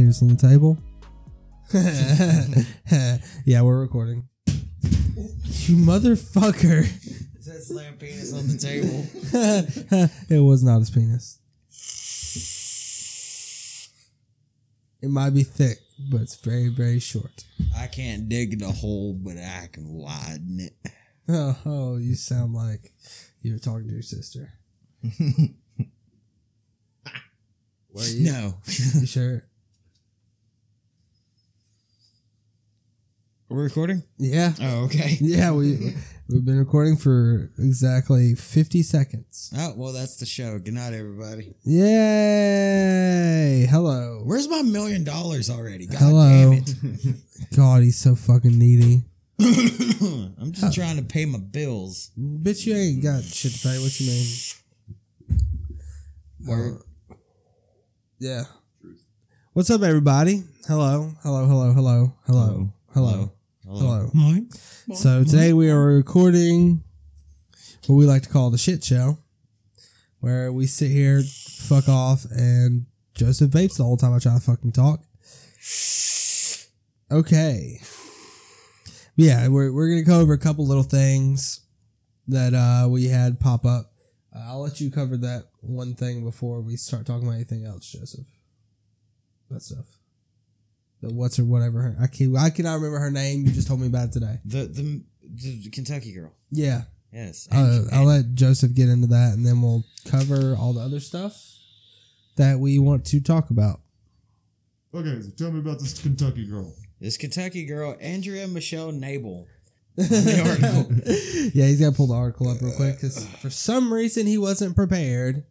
Sock penis on the table. yeah, we're recording. You motherfucker. It says slam penis on the table. it was not his penis. It might be thick, but it's very, very short. I can't dig the hole, but I can widen it. Oh, oh you sound like you were talking to your sister. Were you? No. You sure? We're recording? Yeah. Oh, okay. Yeah, we we've been recording for exactly fifty seconds. Oh, well, that's the show. Good night, everybody. Yay! Hello. Where's my million dollars already? God Hello. damn it. God, he's so fucking needy. I'm just trying to pay my bills. Bitch, you ain't got shit to pay. What you mean? Word. Uh, yeah. What's up, everybody? Hello, hello, hello, hello, hello, hello, hello. So today we are recording what we like to call the shit show, where we sit here, fuck off, and Joseph vapes the whole time I try to fucking talk. Okay. Yeah, we're, we're gonna go over a couple little things that uh, we had pop up. Uh, I'll let you cover that one thing before we start talking about anything else, Joseph. That stuff. The what's or whatever. Her, I can I cannot remember her name. You just told me about it today. The, the, the Kentucky girl. Yeah. Yes. Uh, I'll let Joseph get into that, and then we'll cover all the other stuff that we want to talk about. Okay, so tell me about this Kentucky girl. this Kentucky girl, Andrea Michelle Knabel. yeah, he's got to pull the article up real quick because for some reason he wasn't prepared.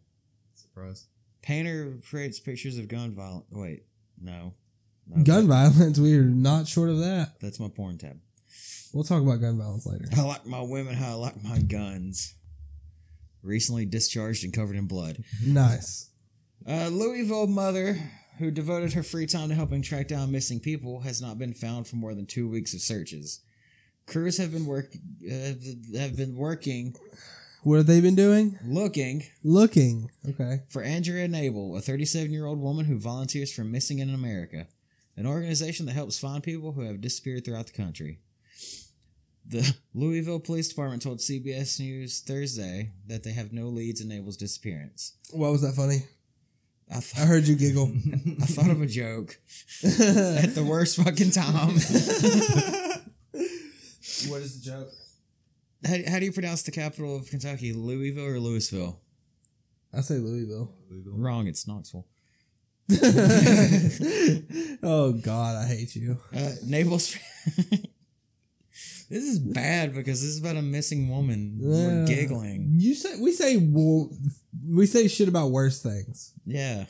Surprise. Painter creates pictures of gun violence. Wait, no. No, Gun violence, we are not short of that. That's my porn tab. We'll talk about gun violence later. I like my women how I like my guns. Recently discharged and covered in blood. Nice. A Louisville mother who devoted her free time to helping track down missing people has not been found for more than two weeks of searches. Crews have been work uh, have been working What have they been doing? looking Looking. Okay. for Andrea Knabel, a 37 year old woman who volunteers for Missing in America, an organization that helps find people who have disappeared throughout the country. The Louisville Police Department told CBS News Thursday that they have no leads in Knabel's disappearance. What was that funny? I, I heard you giggle. I thought of a joke at the worst fucking time. what is the joke? how, how do you pronounce the capital of Kentucky? Louisville or Louisville? I say Louisville. Louisville. Wrong, it's Knoxville. oh God, I hate you. Uh, Knabel's. this is bad because this is about a missing woman. We're giggling. You say we say wo- we say shit about worse things. Yeah.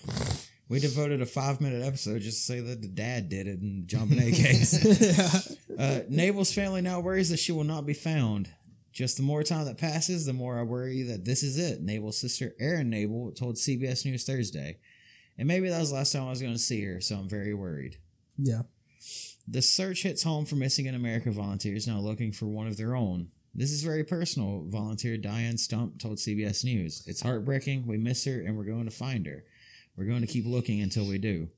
We devoted a five minute episode just to say that the dad did it and jumping AKs. yeah. uh, Knabel's family now worries that she will not be found. Just the more time that passes, the more I worry that this is it. Knabel's sister, Erin Knabel, told CBS News Thursday. And maybe that was the last time I was going to see her, so I'm very worried. Yeah. The search hits home for Missing in America volunteers now looking for one of their own. This is very personal, volunteer Diane Stump told CBS News. It's heartbreaking. We miss her and we're going to find her. We're going to keep looking until we do.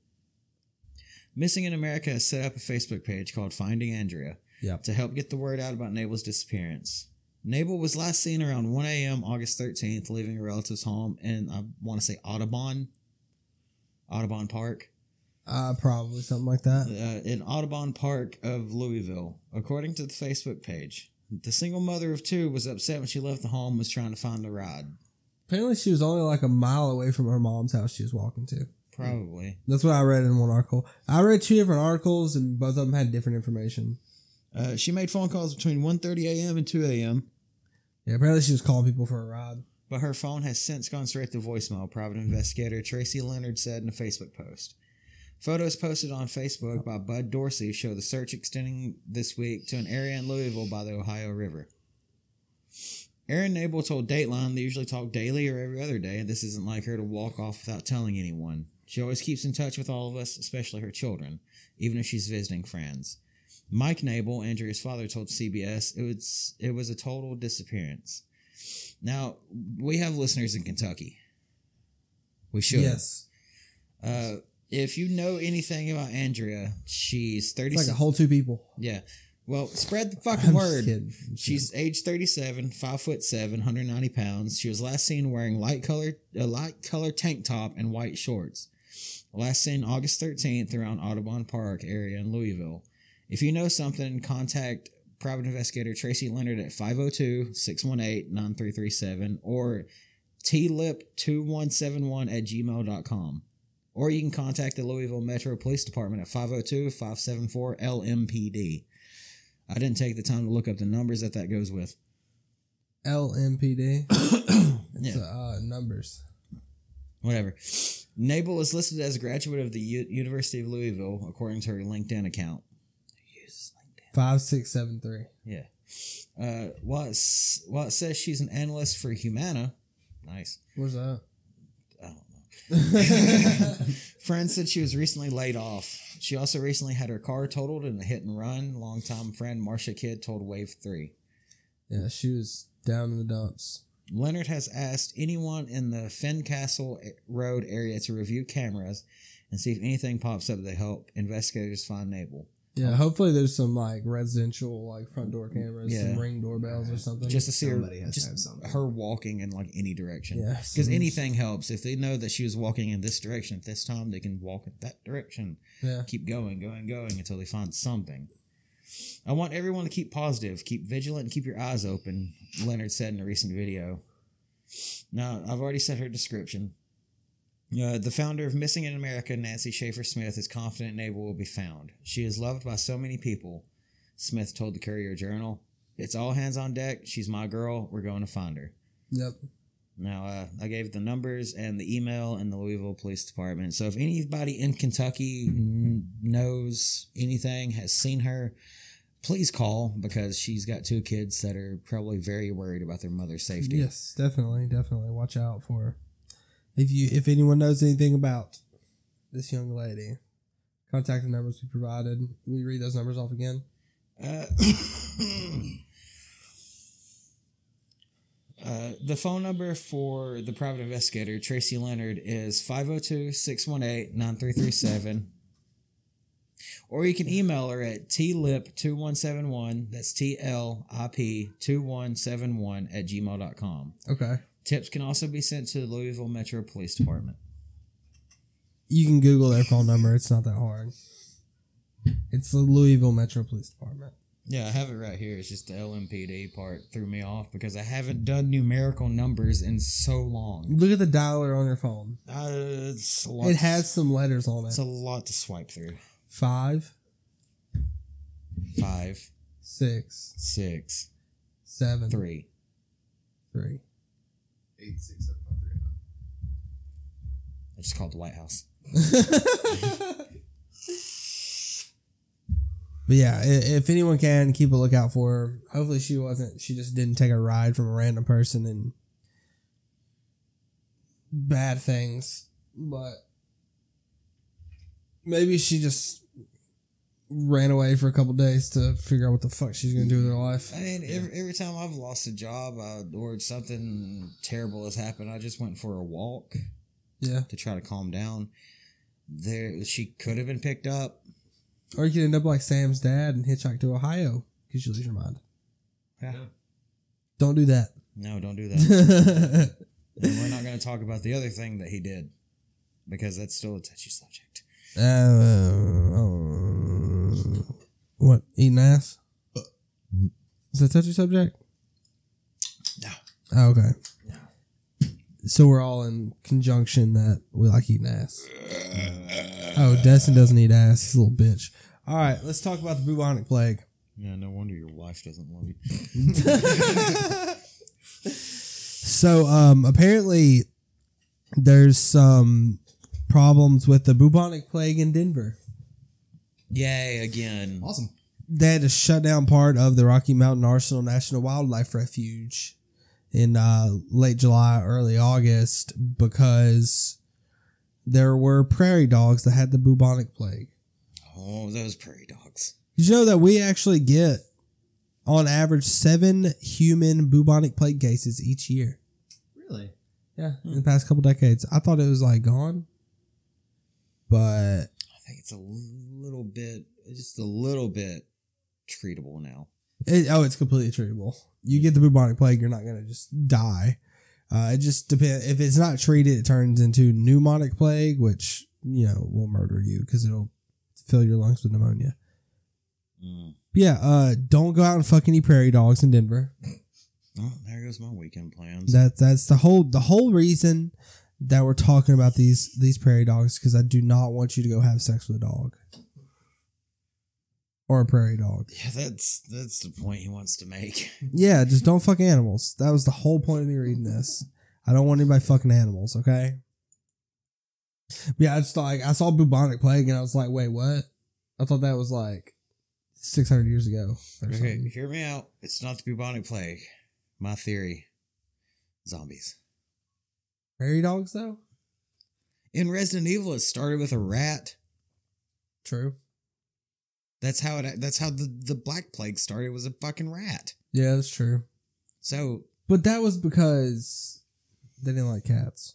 Missing in America has set up a Facebook page called Finding Andrea Yeah. to help get the word out about Knabel's disappearance. Knabel was last seen around 1 a.m. August 13th, leaving a relative's home in, I want to say, Audubon. Audubon Park. Uh, probably something like that. uh, in Audubon Park of Louisville, according to the Facebook page. The single mother of two was upset when she left the home and was trying to find a ride. Apparently, she was only like a mile away from her mom's house she was walking to. Probably. That's what I read in one article. I read two different articles, and both of them had different information. Uh, she made phone calls between 1.30 a.m. and 2 a.m., Yeah, apparently she was calling people for a ride. But her phone has since gone straight to voicemail, private investigator Tracy Leonard said in a Facebook post. Photos posted on Facebook by Bud Dorsey show the search extending this week to an area in Louisville by the Ohio River. Erin Knabel told Dateline they usually talk daily or every other day, and this isn't like her to walk off without telling anyone. She always keeps in touch with all of us, especially her children, even if she's visiting friends. Mike Knabel, Andrea's father, told CBS it was it was a total disappearance. Now we have listeners in Kentucky. We should. Yes. Uh, if you know anything about Andrea, she's thirty. It's like a whole two people. yeah. Well, spread the fucking I'm word. kidding. She's age 37, 5 foot 7, 190 pounds. She was last seen wearing light color a light color tank top and white shorts. Last seen August 13th around Audubon Park area in Louisville. If you know something, contact private investigator Tracy Leonard at 502-618-9337 or tlip2171 at gmail.com. Or you can contact the Louisville Metro Police Department at 502-574-LMPD. I didn't take the time to look up the numbers that that goes with. LMPD. it's Yeah. uh, numbers. Whatever. Knabel is listed as a graduate of the U- University of Louisville, according to her LinkedIn account. Five six seven three. Yeah. Uh, while, it's, while it says she's an analyst for Humana, nice. What's that? I don't know. Friend said she was recently laid off. She also recently had her car totaled in a hit and run. Longtime friend Marcia Kidd told Wave 3. yeah, she was down in the dumps. Leonard has asked anyone in the Fincastle Road area to review cameras and see if anything pops up to help investigators find Knabel. Yeah, hopefully there's some like residential like front door cameras, Yeah. some ring doorbells or something. Just to see her, Somebody has to have just something. her walking in like any direction. yeah, Because anything helps. If they know that she was walking in this direction at this time, they can walk in that direction. Yeah, Keep going, going, going until they find something. I want everyone to keep positive, keep vigilant, and keep your eyes open, Leonard said in a recent video. Now, I've already said her description. Uh, the founder of Missing in America, Nancy Schaefer Smith, is confident Knabel will be found. She is loved by so many people, Smith told the Courier Journal. It's all hands on deck. She's my girl. We're going to find her. yep. Now, uh, I gave the numbers and the email and the Louisville Police Department. So if anybody in Kentucky kn- knows anything, has seen her, please call because she's got two kids that are probably very worried about their mother's safety. Yes, definitely, definitely. Watch out for her. If you if anyone knows anything about this young lady, contact the numbers we provided. We read those numbers off again. Uh, uh, the phone number for the private investigator, Tracy Leonard, is 502 618 9337. Or you can email her at tlip2171. That's T L I P 2171 at gmail.com. Okay. Tips can also be sent to the Louisville Metro Police Department. You can Google their phone number. It's not that hard. It's the Louisville Metro Police Department. Yeah, I have it right here. It's just the LMPD part threw me off because I haven't done numerical numbers in so long. Look at the dialer on your phone. Uh, it's a lot It has some letters on it. it's a lot to swipe through. Five, Five, six, six, seven, three. three. Eight, six, seven, five, three. I just called the White House. But yeah, i- if anyone can keep a lookout for her. Hopefully she wasn't. She just didn't take a ride from a random person and bad things. But maybe she just ran away for a couple days to figure out what the fuck she's gonna do with her life. I mean, every, every time I've lost a job uh, or something terrible has happened, I just went for a walk Yeah, to try to calm down. There, she could have been picked up. or you could end up like Sam's dad and hitchhike to Ohio because you lose your mind. Yeah. Don't do that. No, don't do that. and we're not going to talk about the other thing that he did because that's still a touchy subject. Uh, what eating ass? Is that a touchy subject? No. Oh, okay. So we're all in conjunction that we like eating ass. Oh, Destin doesn't eat ass. He's a little bitch. All right, let's talk about the bubonic plague. Yeah, no wonder your wife doesn't love you. So, um, apparently, there's some problems with the bubonic plague in Denver. Yay, again. Awesome. they had to shut down part of the Rocky Mountain Arsenal National Wildlife Refuge in uh, late July, early August because there were prairie dogs that had the bubonic plague. Oh, those prairie dogs. Did you know that we actually get, on average, seven human bubonic plague cases each year? Really? Yeah, in the past couple decades, I thought it was like gone, but I think it's a little bit, just a little bit treatable now. it, oh, it's completely treatable. You get the bubonic plague, you're not gonna just die. Uh, it just depends. If it's not treated, it turns into pneumonic plague, which you know will murder you because it'll fill your lungs with pneumonia. Mm. Yeah, uh, don't go out and fuck any prairie dogs in Denver. Oh, there goes my weekend plans. That that's the whole the whole reason that we're talking about these these prairie dogs because I do not want you to go have sex with a dog or a prairie dog. yeah, that's that's the point he wants to make. Yeah, just don't fuck animals. That was the whole point of me reading this. I don't want anybody fucking animals. Okay. But yeah, I just thought, like I saw bubonic plague and I was like, wait, what? I thought that was like six hundred years ago. Okay, something. hear me out. It's not the bubonic plague. My theory: zombies. Prairie dogs though. In Resident Evil, it started with a rat. True. That's how it. That's how the the black plague started. Was a fucking rat. Yeah, that's true. So But that was because they didn't like cats.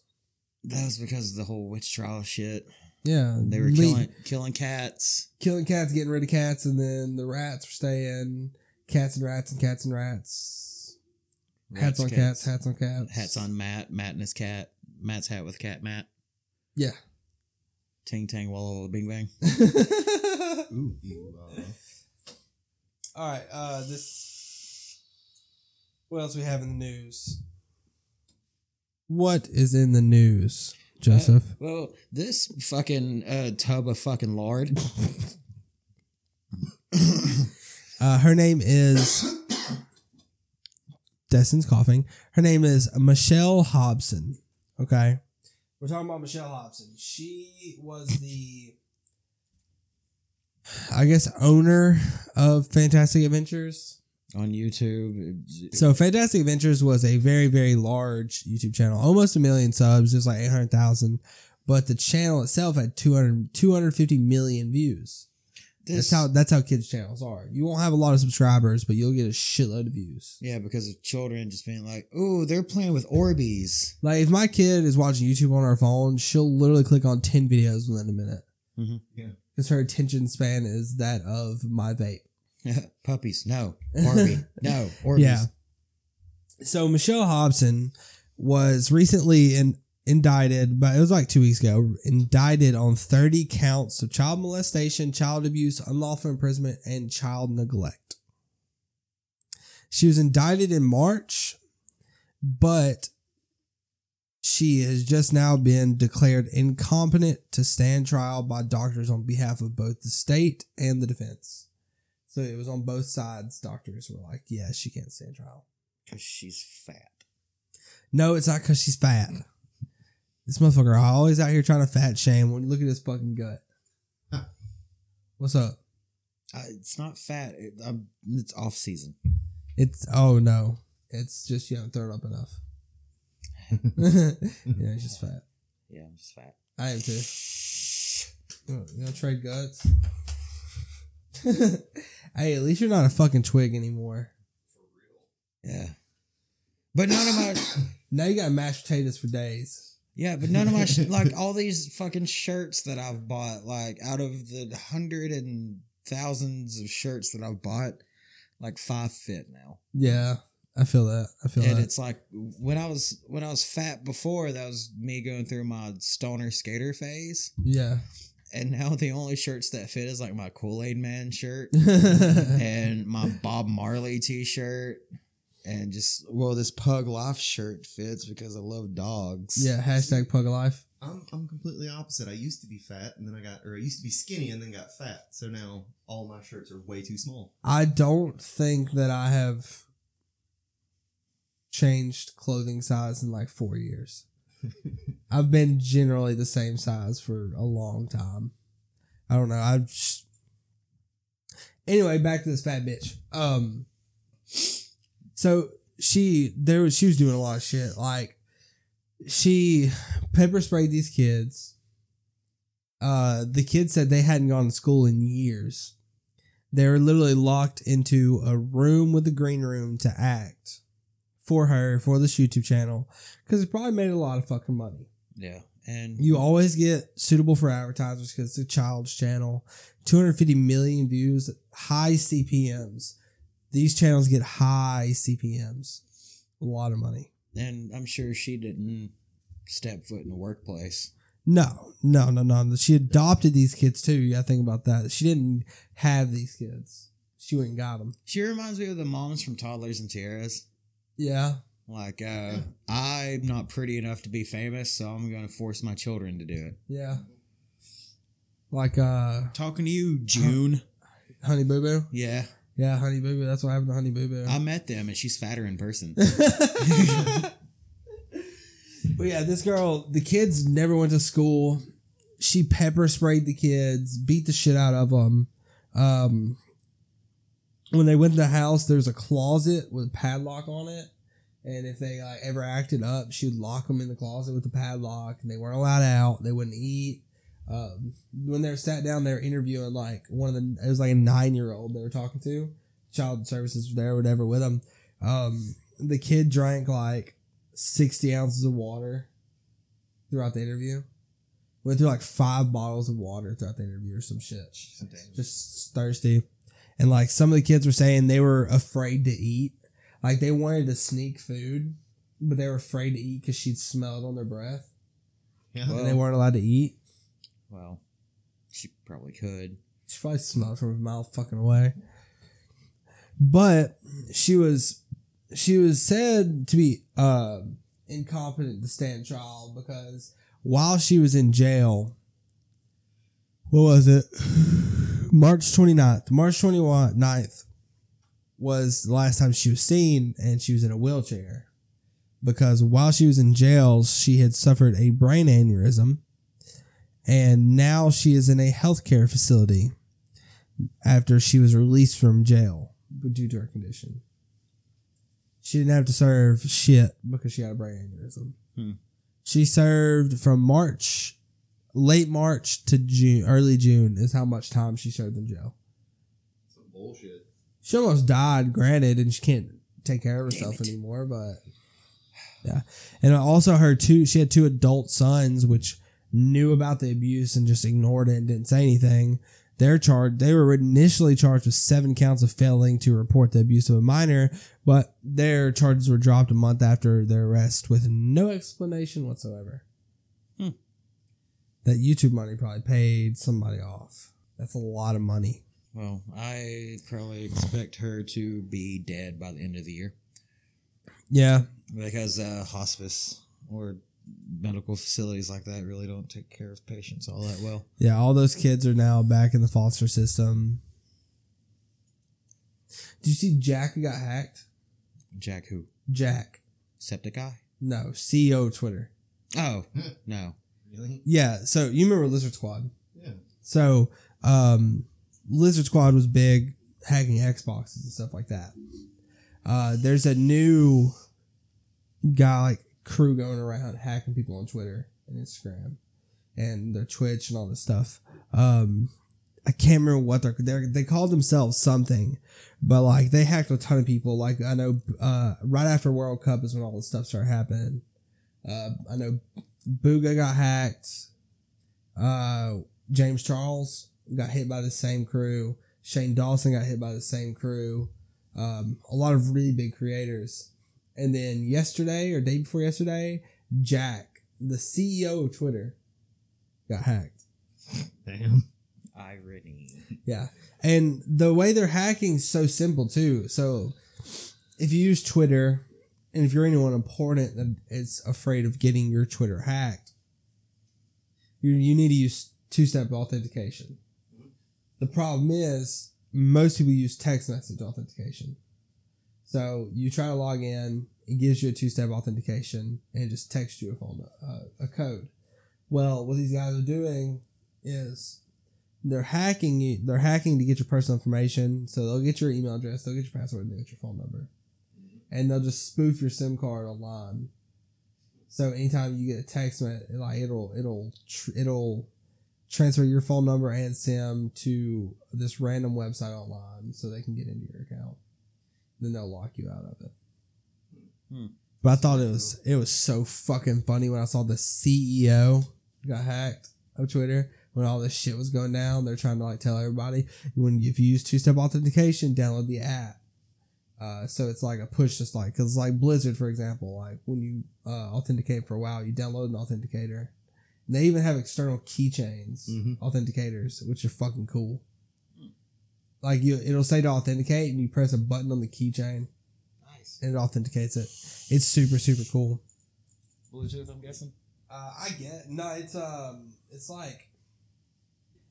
that was because of the whole witch trial shit. Yeah, They were killing killing cats. killing cats, getting rid of cats, and then the rats were staying. Cats and rats and cats and rats. hats Rats, on cats, hats on cats. Hats on Matt. Matt and his cat. Matt's hat with cat Matt. Yeah. Ting tang walla walla bing bang. Ooh, you, uh, All right. Uh, this. What else we have in the news? What is in the news, Joseph? Well, this fucking uh, tub of fucking lard. Uh, her name is. Destin's coughing. Her name is Machelle Hobson. Okay. We're talking about Machelle Hobson. She was the, I guess, owner of Fantastic Adventures. on YouTube. So Fantastic Adventures was a very, very large YouTube channel, almost a million subs. It was like 800,000. But the channel itself had 200, 250 million views. This, That's how that's how kids channels are. You won't have a lot of subscribers, but you'll get a shitload of views. yeah, because of children just being like, "Oh, they're playing with Orbeez." Like if my kid is watching YouTube on her phone, she'll literally click on ten videos within a minute. Mhm. Yeah. because her attention span is that of my vape. Puppies, no. Orby, no. Orbeez. Yeah. So Machelle Hobson was recently in, indicted, but it was like two weeks ago, indicted on 30 counts of child molestation, child abuse, unlawful imprisonment, and child neglect. She was indicted in March, but she has just now been declared incompetent to stand trial by doctors on behalf of both the state and the defense. So it was on both sides. Doctors were like, yeah, she can't stand trial. Because she's fat. No, it's not because she's fat. This motherfucker always out here trying to fat shame. When you look at his fucking gut. What's up? Uh, it's not fat. It, it's off season. It's oh no, it's just you haven't thrown up enough. yeah, he's just fat. Yeah, I'm just fat. I am too. You want- you gonna trade guts? hey, at least you're not a fucking twig anymore. For real. Yeah. But none of my Now you got mashed potatoes for days. Yeah, but none of my sh- like all these fucking shirts that I've bought, like out of the hundred and thousands of shirts that I've bought, like five fit now. Yeah, I feel that. I feel that. And that. it's like when I was when I was fat before, that was me going through my stoner skater phase. Yeah. And now the only shirts that fit is like my Kool Aid Man shirt and my Bob Marley t shirt. And just well, this Pug Life shirt fits because I love dogs. Yeah, hashtag pug life. I'm I'm completely opposite. I used to be fat, and then I got, or I used to be skinny, and then got fat. So now all my shirts are way too small. I don't think that I have changed clothing size in like four years. I've been generally the same size for a long time. I don't know. I've just... anyway back to this fat bitch. Um, so she there was she was doing a lot of shit. Like she pepper sprayed these kids. Uh, the kids said they hadn't gone to school in years. They were literally locked into a room with a green room to act for her for this YouTube channel because it probably made a lot of fucking money. Yeah, and You always get suitable for advertisers because it's a child's channel. 250 million views, high CPMs. These channels get high CPMs. A lot of money. and I'm sure she didn't step foot in the workplace. No, no, no, no. She adopted these kids too. You got to think about that. She didn't have these kids. She went and got them. She reminds me of the moms from Toddlers and Tiaras. Yeah. Like, uh, I'm not pretty enough to be famous, so I'm going to force my children to do it. Yeah. Like uh Talking to you, June. Honey Boo Boo. Yeah, Yeah, Honey Boo Boo. That's what happened to Honey Boo Boo. I met them, and she's fatter in person. But yeah, this girl, the kids never went to school. She pepper sprayed the kids, beat the shit out of them. Um, when they went to the house, there's a closet with a padlock on it, and if they like ever acted up, she would lock them in the closet with the padlock, and they weren't allowed out. They wouldn't eat. Um, when they were sat down, they were interviewing like one of the. It was like a nine year old they were talking to. Child services there, or whatever, with them. Um, the kid drank like 60 ounces of water throughout the interview. Went through like five bottles of water throughout the interview or some shit. Just thirsty. And like some of the kids were saying they were afraid to eat. Like they wanted to sneak food, but they were afraid to eat because she'd smell it on their breath. Yeah. and they weren't allowed to eat. Well, she probably could. She probably smelled from a mile fucking away. But she was she was said to be uh, incompetent to stand trial because while she was in jail, what was it? March 29th. March 29th was the last time she was seen, and she was in a wheelchair because while she was in jail, she had suffered a brain aneurysm, and now she is in a healthcare facility after she was released from jail due to her condition. She didn't have to serve shit because she had a brain aneurysm. Hmm. She served from March, late March to June, early June is how much time she served in jail. Some bullshit. She almost died, granted, and she can't take care of herself anymore. But yeah, and I also her two. She had two adult sons, which knew about the abuse and just ignored it and didn't say anything. They're charged. They were initially charged with seven counts of failing to report the abuse of a minor, but their charges were dropped a month after their arrest with no explanation whatsoever. Hmm. That YouTube money probably paid somebody off. That's a lot of money. Well, I probably expect her to be dead by the end of the year Yeah, because uh, hospice or medical facilities like that really don't take care of patients all that well. Yeah, all those kids are now back in the foster system. Did you see Jack who got hacked? Jack who? Jack. Septic guy? No, CEO of Twitter. Oh, no. Really? Yeah, so you remember Lizard Squad. Yeah. So, um, Lizard Squad was big, hacking Xboxes and stuff like that. Uh, there's a new guy, like crew going around hacking people on Twitter and Instagram and their Twitch and all this stuff. Um, I can't remember what they're, they're they called themselves something, but like they hacked a ton of people. Like I know, uh, right after World Cup is when all this stuff started happening. Uh, I know Bugha got hacked. Uh, James Charles got hit by the same crew. Shane Dawson got hit by the same crew. Um, a lot of really big creators. And then yesterday or day before yesterday, Jack, the CEO of Twitter, got hacked. Damn. Irony. Yeah. And the way they're hacking is so simple too. So if you use Twitter and if you're anyone important that is afraid of getting your Twitter hacked, you, you need to use two step authentication. The problem is most people use text message authentication. So you try to log in, it gives you a two step authentication and just texts you a phone uh, a code. Well, what these guys are doing is they're hacking you. They're hacking to get your personal information. So they'll get your email address, they'll get your password, and they'll get your phone number, and they'll just spoof your SIM card online. So anytime you get a text, like it'll it'll it'll transfer your phone number and SIM to this random website online, so they can get into your account. Then they'll lock you out of it. Hmm. But I thought it was it was so fucking funny when I saw the CEO got hacked of Twitter when all this shit was going down. They're trying to like tell everybody when if you use two step authentication, download the app. Uh, so it's like a push, just like because like Blizzard, for example, like when you uh, authenticate for a while, you download an authenticator. And they even have external keychains, Mhm. authenticators, which are fucking cool. Like you, it'll say to authenticate, and you press a button on the keychain, Nice. and it authenticates it. It's super super cool. Bluetooth, I'm guessing. Uh, I get no. It's um, it's like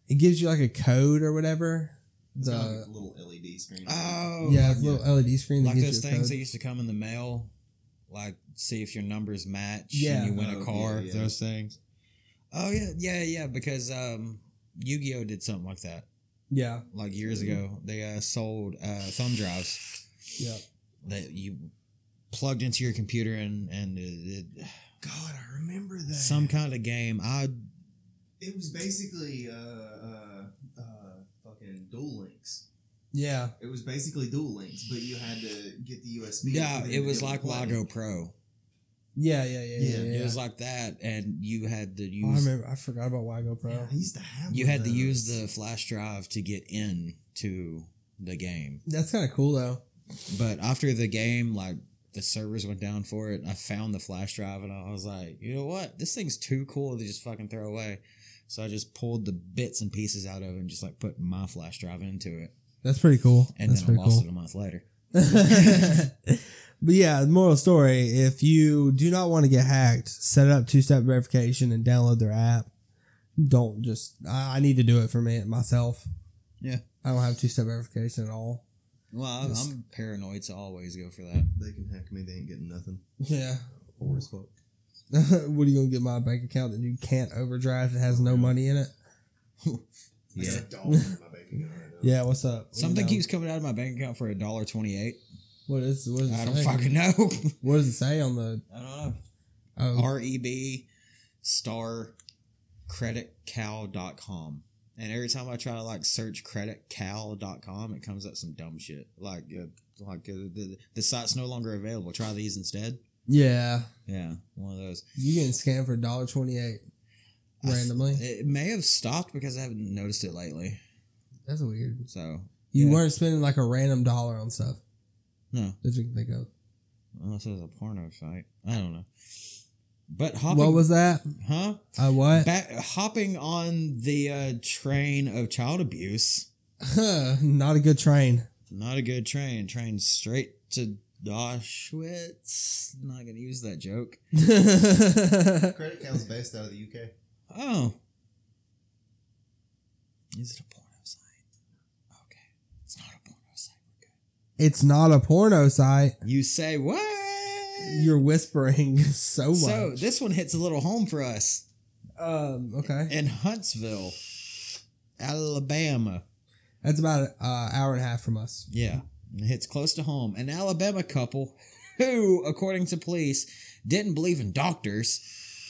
it gives you like a code or whatever. It's The like a little LED screen. Oh, yeah, it's a little LED screen that like gives those you a things code. that used to come in the mail, like see if your numbers match Yeah. and you win Oh, a car. yeah, yeah. Those things. Oh yeah, yeah, yeah. Because um, Yu-Gi-Oh did something like that yeah, like years ago. They uh, sold uh, thumb drives yeah. that you plugged into your computer and and it, it, God, I remember that. some kind of game. I It was basically uh, uh, uh, fucking Duel Links. Yeah, It was basically Duel Links, but you had to get the USB. yeah, it was like to. Lago Pro. Yeah, yeah, yeah, yeah. Yeah, It was like that, and you had to Oh, I use remember. I forgot about Wago Pro. Yeah, I used to have. you had of to use the flash drive to get in to the game. That's kind of cool though. But after the game, like the servers went down for it, I found the flash drive and I was like, you know what? This thing's too cool to just fucking throw away. So I just pulled the bits and pieces out of it and just like put my flash drive into it. That's pretty cool. And That's then I lost cool. it a month later. but yeah, the moral story: if you do not want to get hacked, set up two-step verification and download their app. Don't just. I, I need to do it for me myself. Yeah. I don't have two-step verification at all. Well, I'm, Yes. I'm paranoid, so I always go for that. They can hack me. They ain't getting nothing. Yeah. Poor as fuck. what are you gonna get my bank account that you can't overdraft? It has no money in it. Yeah. a dollar in my bank account right now. Yeah. What's up? Something You know, keeps coming out of my bank account for a dollar twenty-eight. What is? What does it I don't say? fucking know. What does it say on the? I don't know. Oh, R E B star creditcal.com. And every time I try to like search creditcal.com, it comes up some dumb shit. Like, uh, like uh, the, the site's no longer available. Try these instead. yeah. Yeah, one of those. You getting scammed for dollar twenty eight I f- randomly? It may have stopped because I haven't noticed it lately. That's weird. So, You Yeah. weren't spending like a random dollar on stuff no. that you can think of. Unless it was a porno site. I don't know. But hopping. What was that? Huh? Uh, what? Back, hopping on the uh, train of child abuse. Not a good train. Not a good train. Train straight to Auschwitz. Not gonna use that joke. Credit Cal's based out of the UK. Oh, is it a porno site? Okay, it's not a porno site. We're good. It's not a porno site. You say what? You're whispering so much. so this one hits a little home for us um, okay. in Huntsville, Alabama. That's about an uh, hour and a half from us. Yeah, it hits close to home. An Alabama couple who, according to police, didn't believe in doctors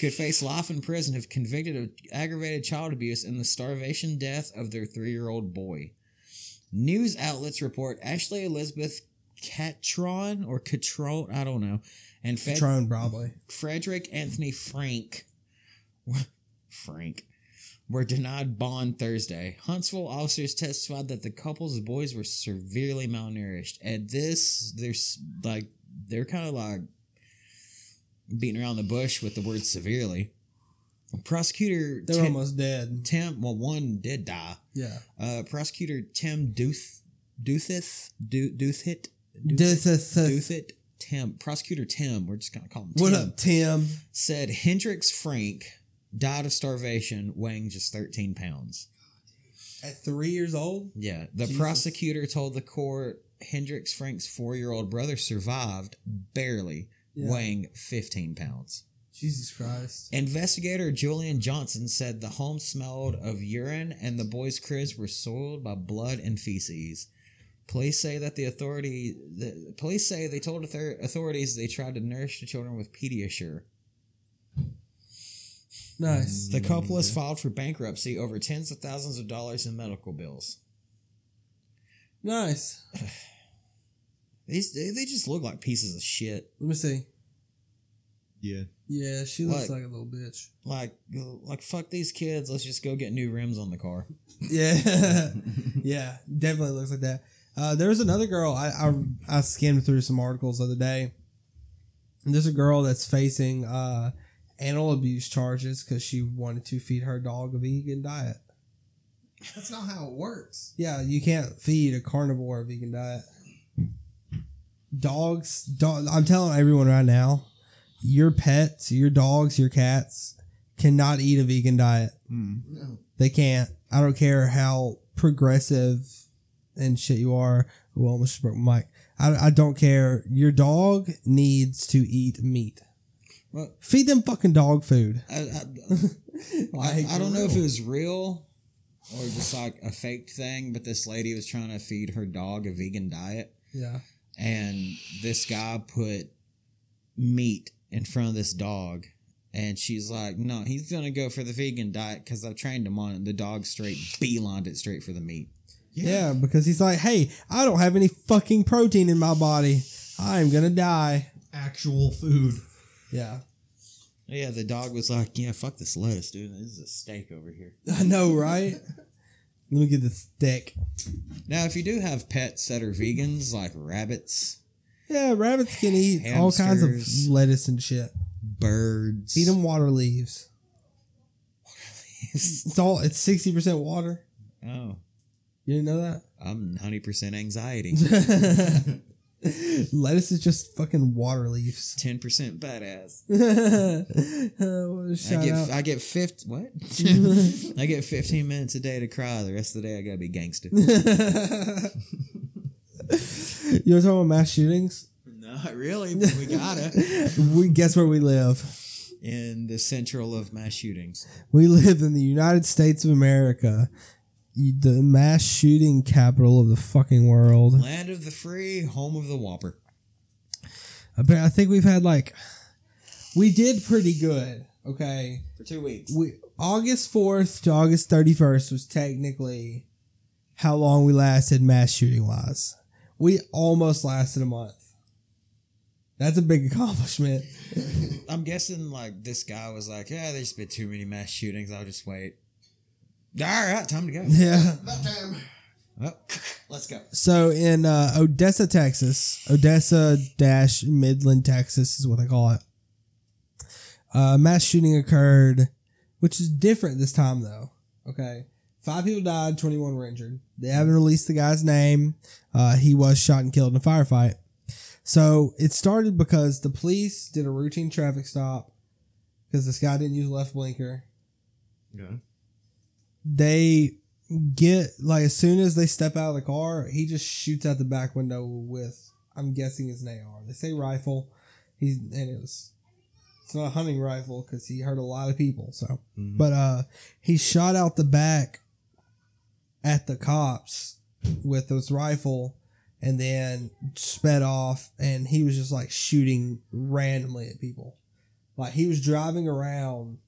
could face life in prison if convicted of aggravated child abuse and the starvation death of their three year old boy. News outlets report Ashley Elizabeth Catron or Catron, I don't know, and Fed- Patron, probably. Frederick Anthony Frank Frank were denied bond Thursday. Huntsville officers testified that the couple's boys were severely malnourished. And this, there's like, they're kind of like beating around the bush with the word severely. Prosecutor They were Tim, almost dead. Tim, well, one did die. Yeah. Uh, prosecutor Tim Duth, Duthith, Du- Duthit, Duthit, Tim, prosecutor Tim, we're just gonna call him Tim What up, Tim? said Hendrix Frank died of starvation, weighing just 13 pounds. At three years old? Yeah, the Jesus. prosecutor told the court Hendrix Frank's four year old brother survived barely, Yeah. weighing 15 pounds. Jesus Christ. Investigator Julian Johnson said the home smelled of urine and the boys' cribs were soiled by blood and feces. Police say that the authority, the police say they told authorities they tried to nourish the children with Pediasure. Nice. The couple has filed for bankruptcy over tens of thousands of dollars in medical bills. Nice. These they, they just look like pieces of shit. Let me see. Yeah. Yeah, she looks Like- like a little bitch. Like like fuck these kids. Let's just go get new rims on the car. Yeah, yeah, definitely looks like that. Uh, there was another girl. I, I I skimmed through some articles the other day. And there's a girl that's facing uh, animal abuse charges because she wanted to feed her dog a vegan diet. That's not how it works. Yeah, you can't feed a carnivore a vegan diet. Dogs, dog, I'm telling everyone right now, your pets, your dogs, your cats cannot eat a vegan diet. No. They can't. I don't care how progressive and shit you are. Well, almost broke my mic. I, I don't care. Your dog needs to eat meat. Well, Feed them fucking dog food. I, I, I, I don't know if it was real or just like a fake thing, but this lady was trying to feed her dog a vegan diet, Yeah. and this guy put meat in front of this dog. And she's like, no, he's gonna go for the vegan diet because I've trained him on it. And the dog straight beelined it straight for the meat. Yeah, because he's like, hey, I don't have any fucking protein in my body. I'm gonna die. Actual food. Yeah. Yeah, the dog was like, yeah, fuck this lettuce, dude. This is a steak over here. I know, right? Let me get the steak. Now, if you do have pets that are vegans, like rabbits, Yeah, rabbits can eat all kinds of lettuce and shit. birds, Eat them water leaves. It's all. It's sixty percent water. oh, You didn't know that? I'm 90% anxiety, Lettuce is just fucking water leaves. 10% badass. Uh, I get out. I get 50 what? I get 15 minutes a day to cry. The rest of the day I gotta be gangster. You want to about mass shootings? Not really, but we gotta. We guess where we live. In the central of mass shootings. We live in the United States of America, the mass shooting capital of the fucking world. Land of the free, home of the whopper. I bet- I think we've had like, we did pretty good. Okay, For two weeks. we August fourth to August thirty first was technically how long we lasted mass shooting wise. We almost lasted a month. That's a big accomplishment. I'm guessing like this guy was like, yeah, there's been too many mass shootings. I'll just wait. All right, time to go. Yeah. That time. Oh, let's go. So in uh, Odessa, Texas, Odessa dash Midland, Texas is what they call it. Uh, mass shooting occurred, which is different this time though. Okay, five people died, twenty one were injured. They haven't released the guy's name. Uh, he was shot and killed in a firefight. So it started because the police did a routine traffic stop because this guy didn't use a left blinker Yeah. they get like as soon as they step out of the car, he just shoots out the back window with I'm guessing it's an AR. They say rifle. He's and it was it's not a hunting rifle because he hurt a lot of people. So, Mhm. but uh, he shot out the back at the cops with his rifle, and then sped off. And he was just like shooting randomly at people, like he was driving around,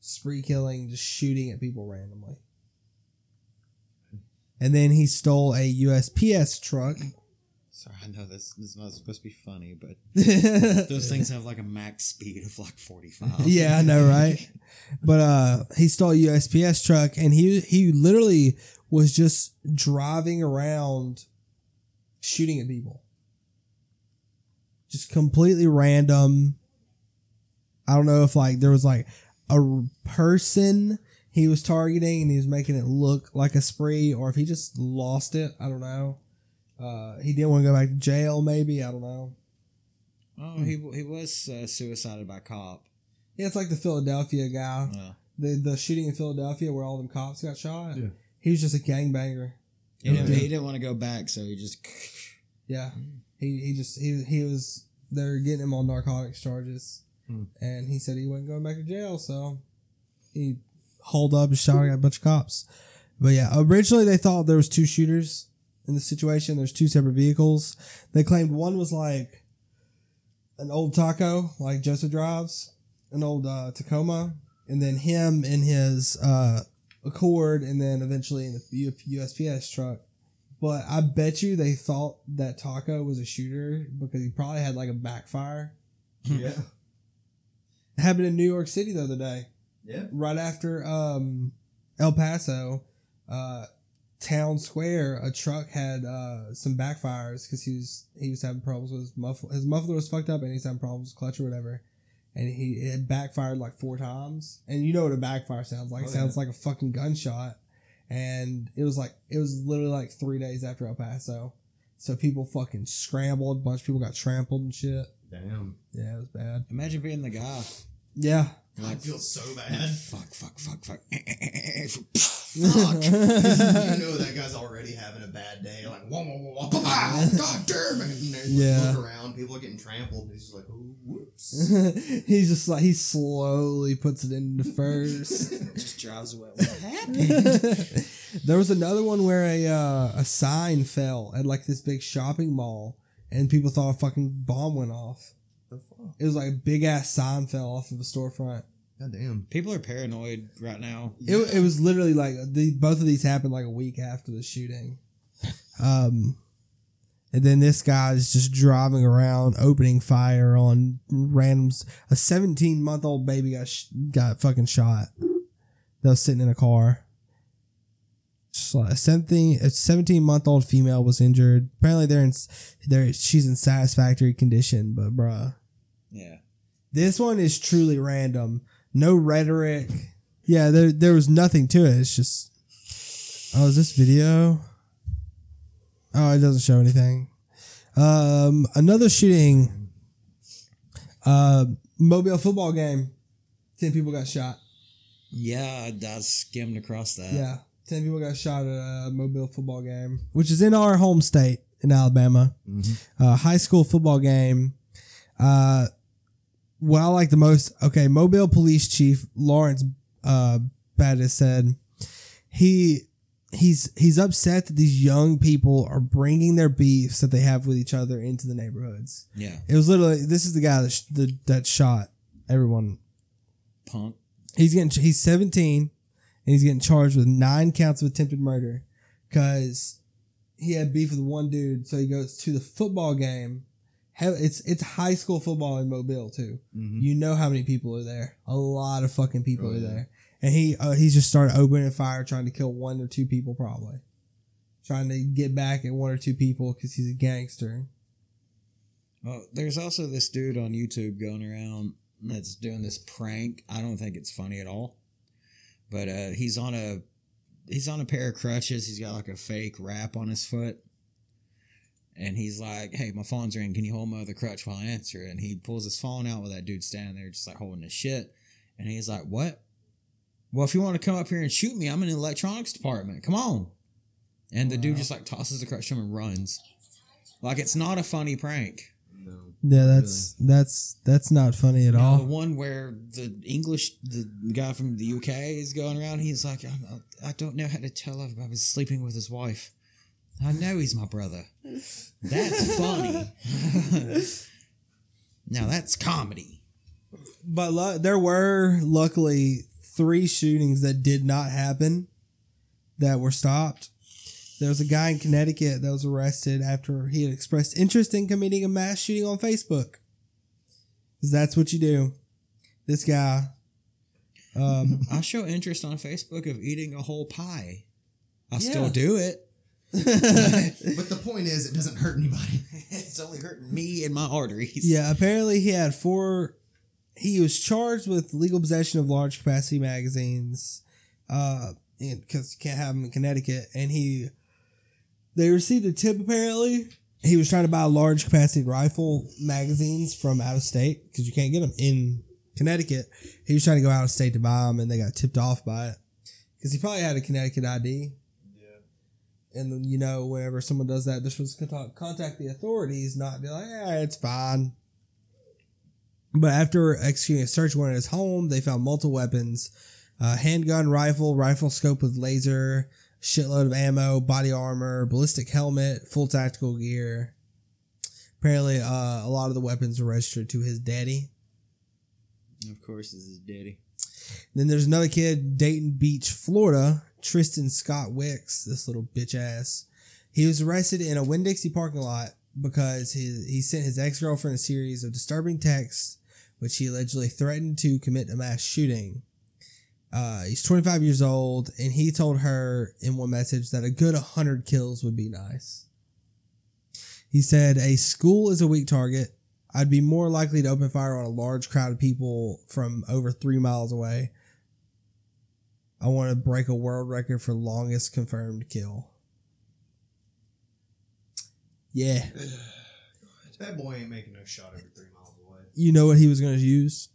spree killing, just shooting at people randomly. And then he stole a USPS truck. Sorry, I know this, this is not supposed to be funny, but those Those things have like a max speed of like 45. yeah, I know, right? But uh he stole a USPS truck and he he literally was just driving around shooting at people. Just completely random. I don't know if like there was like a person he was targeting and he was making it look like a spree or if he just lost it. I don't know. Uh, he didn't want to go back to jail, maybe. I don't know. Oh, he, he was uh, suicided by cop. Yeah, it's like the Philadelphia guy. Uh, the the shooting in Philadelphia where all them cops got shot. Yeah. He was just a gangbanger. he, didn't, he didn't want to go back, so he just. Yeah. He he just he he was they're getting him on narcotics charges. Hmm. And he said he wasn't going back to jail, so he hauled up and shot at a bunch of cops. But yeah, originally they thought there was two shooters in the situation. There's two separate vehicles. They claimed one was like an old taco, like Joseph drives, an old uh, Tacoma, and then him in his uh, Accord, and then eventually in the USPS truck. but I bet you they thought that Taco was a shooter because he probably had like a backfire. Yeah. It happened in New York City the other day. Yeah. right after um, El Paso, uh, town square, a truck had uh, some backfires because he was he was having problems with his muffler. His muffler was fucked up, and he's having problems with clutch or whatever. And he it backfired like four times. And you know what a backfire sounds like? Oh, it sounds yeah. like a fucking gunshot. And it was like it was literally like three days after El Paso. So people fucking scrambled. A bunch of people got trampled and shit. Damn. Yeah, it was bad. Imagine being the guy. Yeah. I feel so bad. Fuck, fuck, fuck, fuck. Eh, eh, eh, fuck. you know that guy's already having a bad day. Like, whoa, whoa, whoa, whoa, pow, god damn it. And they Yeah. look around, people are getting trampled, and he's just like, oh, whoops. He's just like he slowly puts it into first. Just drives away. What happened? there was another one where a uh, a sign fell at like this big shopping mall, and people thought a fucking bomb went off. The? It was like a big ass sign fell off of a storefront. God damn. People are paranoid right now. It, it was literally like the both of these happened like a week after the shooting. Um, and then this guy is just driving around, opening fire on randoms. A 17 month old baby got sh- got fucking shot. That was sitting in a car. Just like a 17 a 17 month old female was injured. Apparently they're in they're she's in satisfactory condition, but bruh. Yeah. This one is truly random. No rhetoric. Yeah, there there was nothing to it. It's just Oh, is this video? Oh, it doesn't show anything. Um another shooting. Uh Mobile football game. Ten people got shot. Yeah, I, skimmed across that. Yeah. Ten people got shot at a mobile football game. Which is in our home state in Alabama. Uh high school football game. Uh what I like the most, okay, Mobile Police Chief Lawrence uh, Battiste said he he's he's upset that these young people are bringing their beefs that they have with each other into the neighborhoods. Yeah. It was literally this is the guy that sh- the, that shot everyone. Punk. He's getting he's 17 and he's getting charged with nine counts of attempted murder because he had beef with one dude. So he goes to the football game. It's it's high school football in Mobile too. Mhm. You know how many people are there? A lot of fucking people Oh, are yeah. there. And he uh, he's just started opening fire, trying to kill one or two people, probably trying to get back at one or two people because he's a gangster. Well, there's also this dude on YouTube going around that's doing this prank. I don't think it's funny at all. But uh, he's on a he's on a pair of crutches. He's got like a fake wrap on his foot. And he's like, "Hey, my phone's ringing. Can you hold my other crutch while I answer?" it?" And he pulls his phone out with that dude standing there, just like holding his shit. And he's like, "What? Well, if you want to come up here and shoot me, I'm in the electronics department. Come on." And the dude just like tosses the crutch to him and runs. Like it's not a funny prank. No. Yeah, that's that's that's not funny at No, the all. one where the English, the guy from the UK is going around. He's like, I, I don't know how to tell if I was sleeping with his wife. I know he's my brother. That's funny. now that's comedy. But lu- there were luckily three shootings that did not happen that were stopped. There was a guy in Connecticut that was arrested after he had expressed interest in committing a mass shooting on Facebook. 'Cause that's what you do. This guy. Um, I show interest on Facebook of eating a whole pie. I Yeah. still do it. But the point is, it doesn't hurt anybody. it's only hurting me and my arteries. yeah, apparently he had four. He was charged with legal possession of large capacity magazines, uh, because you can't have them in Connecticut. And he, they received a tip. Apparently, he was trying to buy large capacity rifle magazines from out of state because you can't get them in Connecticut. He was trying to go out of state to buy them, and they got tipped off by it because he probably had a Connecticut ID. And then, you know, whenever someone does that, they're supposed to contact, contact the authorities, not be like, yeah, it's fine. But after executing a search warrant at his home, they found multiple weapons uh, handgun, rifle, rifle scope with laser, shitload of ammo, body armor, ballistic helmet, full tactical gear. Apparently, uh, a lot of the weapons were registered to his daddy. Of course, this is daddy. Then there's another kid, Daytona Beach, Florida, Tristan Scott Wix, this little bitch ass. He was arrested in a Winn Dixie parking lot because he, he sent his ex girlfriend a series of disturbing texts, which he allegedly threatened to commit a mass shooting. Uh, he's 25 years old, and he told her in one message that a good 100 kills would be nice. He said, A school is a weak target. I'd be more likely to open fire on a large crowd of people from over three miles away. I want to break a world record for longest confirmed kill. Yeah. That boy ain't making no shot every three miles away. You know what he was going to use?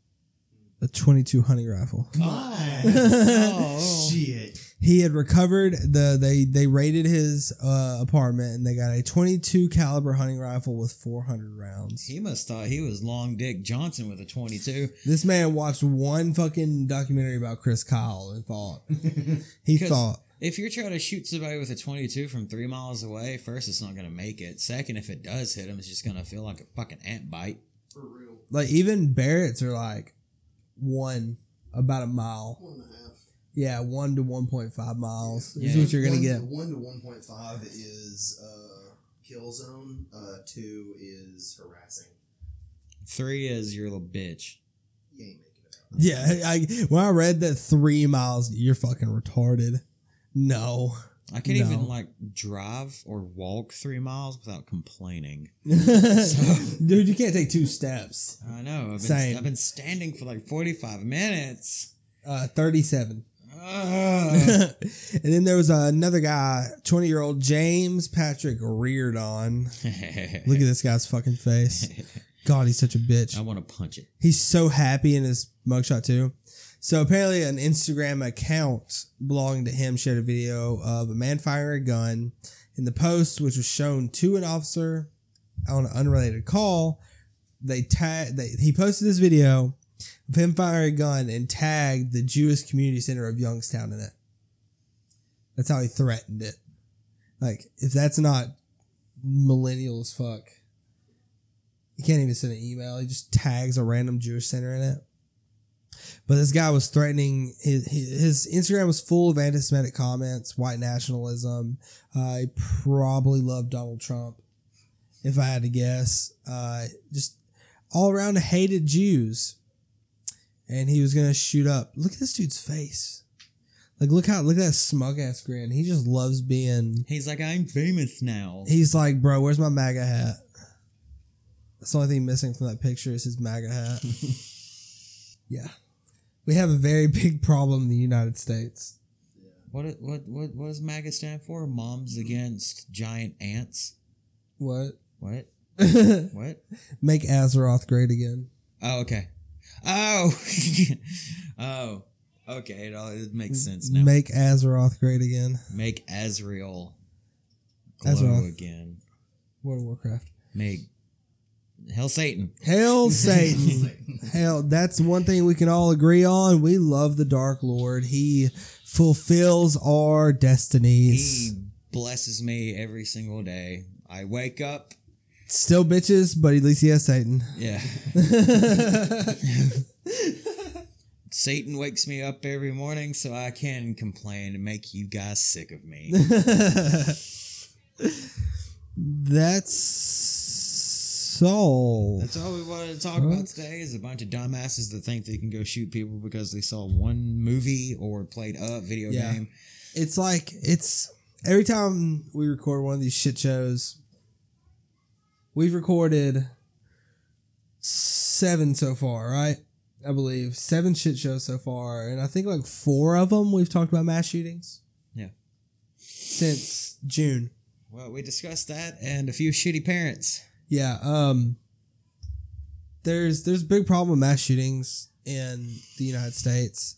A 22 hunting rifle. Oh. Shit. He had recovered the they they raided his uh, apartment and they got a 22 caliber hunting rifle with 400 rounds. He must thought he was Long Dick Johnson with a 22. This man watched one fucking documentary about Chris Kyle and thought he thought If you're trying to shoot somebody with a 22 from three miles away, first, it's not going to make it. Second, if it does hit him, it's just going to feel like a fucking ant bite. For real. like even Barrett's are like one about a mile. One and a half. Yeah, one to 1.5 miles is Yeah. what you're gonna One- get. One to one point five is uh, kill zone. Uh, two is harassing. Three is your little bitch. You ain't making it out. Yeah, I when I read that three miles, you're fucking retarded. No. I can't No. even like drive or walk three miles without complaining. Dude, you can't take two steps. I know. I've been, Same. I've been standing for like 45 minutes. Uh, 37. And then there was another guy, 20 year old James Patrick Reardon. Look at this guy's fucking face. God, he's such a bitch. I want to punch it. He's so happy in his mugshot too. So apparently, an Instagram account belonging to him shared a video of a man firing a gun. In the post, which was shown to an officer on an unrelated call, they tag. They, he posted this video him a gun and tagged the Jewish Community Center of Youngstown in it. That's how he threatened it. Like, if that's not millennial as fuck, he can't even send an email. He just tags a random Jewish center in it. But this guy was threatening his his Instagram was full of anti-Semitic comments, white nationalism. Uh, probably loved Donald Trump, if I had to guess. Uh, just all around hated Jews, and he was gonna shoot up. Look at this dude's face. Like look how look at that smug ass grin. He just loves being. He's like, I'm famous now. He's like, bro, where's my MAGA hat? That's the only thing missing from that picture is his MAGA hat. yeah. We have a very big problem in the United States. What what what what does MAGA stand for? Moms against giant ants. What? What? What? Make Azeroth great again. Oh, okay. Oh, oh, okay. It all it makes sense now. Make Azeroth great again. Make Azrael glow Azeroth. again. World of Warcraft. Make Hell Satan. Hell Satan. Hell, that's one thing we can all agree on. We love the Dark Lord. He fulfills our destinies. He blesses me every single day. I wake up. Still bitches, but at least he has Satan. Yeah. Satan wakes me up every morning so I can complain and make you guys sick of me. That's all. That's all we wanted to talk about today is a bunch of dumbasses that think they can go shoot people because they saw one movie or played a video Yeah. game. It's like it's every time we record one of these shit shows. We've recorded seven so far, right? I believe seven shit shows so far, and I think like four of them we've talked about mass shootings. Yeah. since June. Well, we discussed that and a few shitty parents. Yeah, um there's there's a big problem with mass shootings in the United States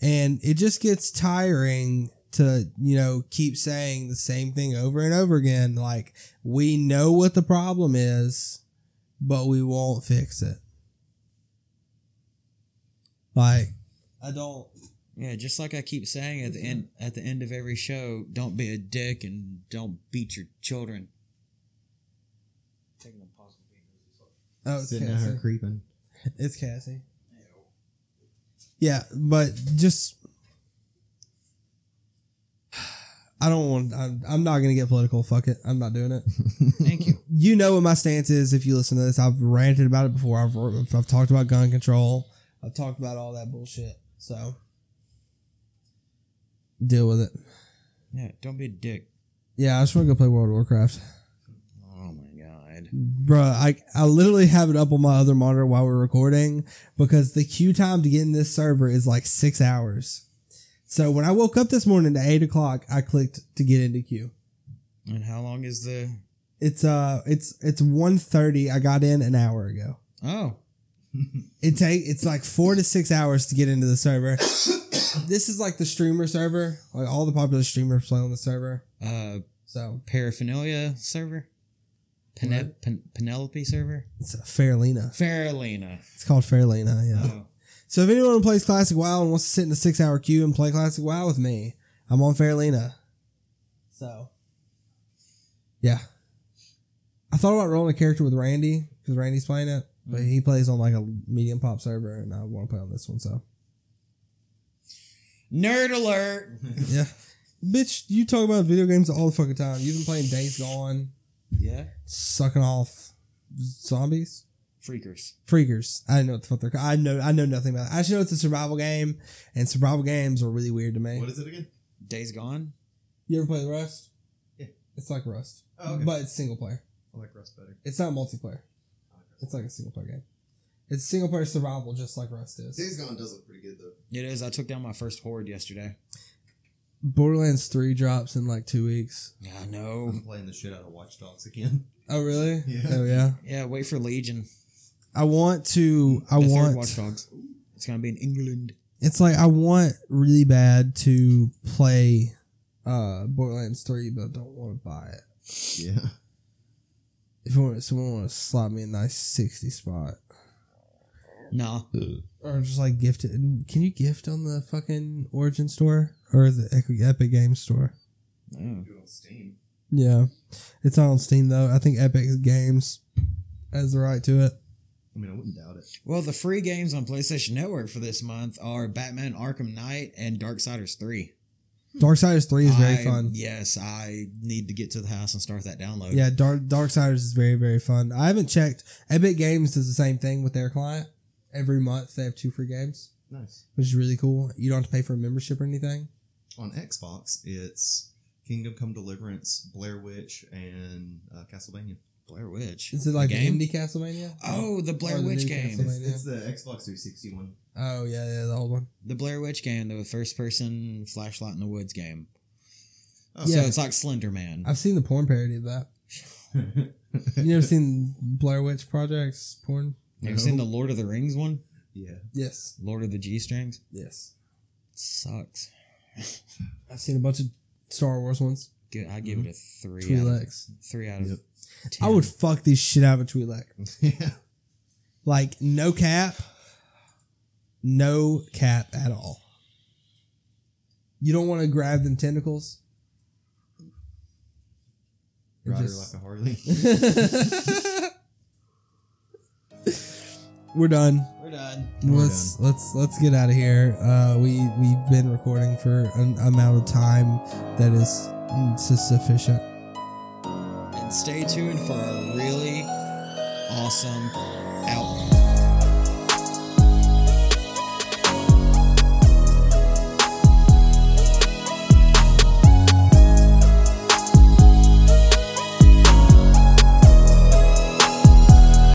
and it just gets tiring to, you know, keep saying the same thing over and over again like we know what the problem is, but we won't fix it. Like I don't Yeah, just like I keep saying at the end at the end of every show, don't be a dick and don't beat your children. Oh, it's Sitting out Cassie. here creeping. It's Cassie. Yeah, but just I don't want. I'm, I'm not gonna get political. Fuck it. I'm not doing it. Thank you. You know what my stance is. If you listen to this, I've ranted about it before. I've I've talked about gun control. I've talked about all that bullshit. So deal with it. Yeah, don't be a dick. Yeah, I just want to go play World of Warcraft, Oh my god. Bruh, I I literally have it up on my other monitor while we're recording because the queue time to get in this server is like six hours. So when I woke up this morning at eight o'clock, I clicked to get into queue. And how long is the? It's uh, it's it's one thirty. I got in an hour ago. Oh, It take it's like four to six hours to get into the server. this is like the streamer server. Like all the popular streamers play on the server. uh, So paraphernalia server. Pene- Pen- Penelope server. it's a Faerlina. Faerlina. It's called Faerlina. Yeah. Oh. So if anyone plays Classic WoW and wants to sit in a six hour queue and play Classic WoW with me, I'm on Faerlina. So, yeah. I thought about rolling a character with Randy because Randy's playing it, but he plays on like a medium pop server, and I want to play on this one. So, Nerd alert. yeah. Bitch, you talk about video games all the fucking time. You've been playing Days Gone, Yeah. sucking off zombies. Freakers. Freakers. I didn't know what the fuck they're called. I know I know nothing about it. I just know it's a survival game, and survival games are really weird to me. What is it again? Days Gone. You ever play Rust? Yeah. It's like Rust. Oh, okay. But it's single player. I like Rust better. It's not multiplayer. Like It's like a single player game. It's single player survival just like Rust is. Days Gone does look pretty good though. It is. I took down my first horde yesterday. Borderlands 3 drops in like two weeks. Yeah, I know. I'm playing the shit out of Watch Dogs again. Oh really? Yeah. Oh yeah. Yeah, wait for Legion. I want to I the third want Watch Dogs. It's gonna be in England. it's like I want really bad to play uh Borderlands 3 but I don't want to buy it. Yeah. If you want, someone want to slot me a nice 60 spot. Nah. Or just like gift it. Can you gift on the fucking Origin store? Or the Epic- Epic Games store? Do it on Steam. Yeah. It's not on Steam though. I think Epic Games has the right to it. I mean, I wouldn't doubt it. Well, the free games on PlayStation Network for this month are Batman Arkham Knight and Darksiders 3. Darksiders 3 is very I- fun. Yes, I need to get to the house and start that download. Yeah, Dark Darksiders is very, very fun. I haven't checked. Epic Games does the same thing with their client. Every month they have two free games, Nice. which is really cool. You don't have to pay for a membership or anything. On Xbox, it's Kingdom Come Deliverance, Blair Witch, and uh, Castlevania. Blair Witch. Is it like The an game? indie Castlevania? Oh, the Blair Or the Witch new game. Castlevania. It's, it's the Xbox 360 one. Oh yeah, yeah, the old one. The Blair Witch game, the first person flashlight in the woods game. Oh, Yeah. So it's like Slender Man. I've seen the porn parody of that. You never seen Blair Witch Projects porn? Have you seen the Lord of the Rings one? yeah. Yes, Lord of the G Strings? yes. Sucks. I've seen a bunch of Star Wars ones. Gi- I give it a three. Out Twi'leks. three out of Yep. Ten. I would fuck these shit out of a Twi'lek. yeah. Like no cap, no cap at all. You don't want to grab them tentacles. It Ride her just- like a Harley. We're done. We're done. We're let's let's let's get out of here. Uh, we we've been recording for an amount of time that is mm, sufficient. Stay tuned for a really awesome.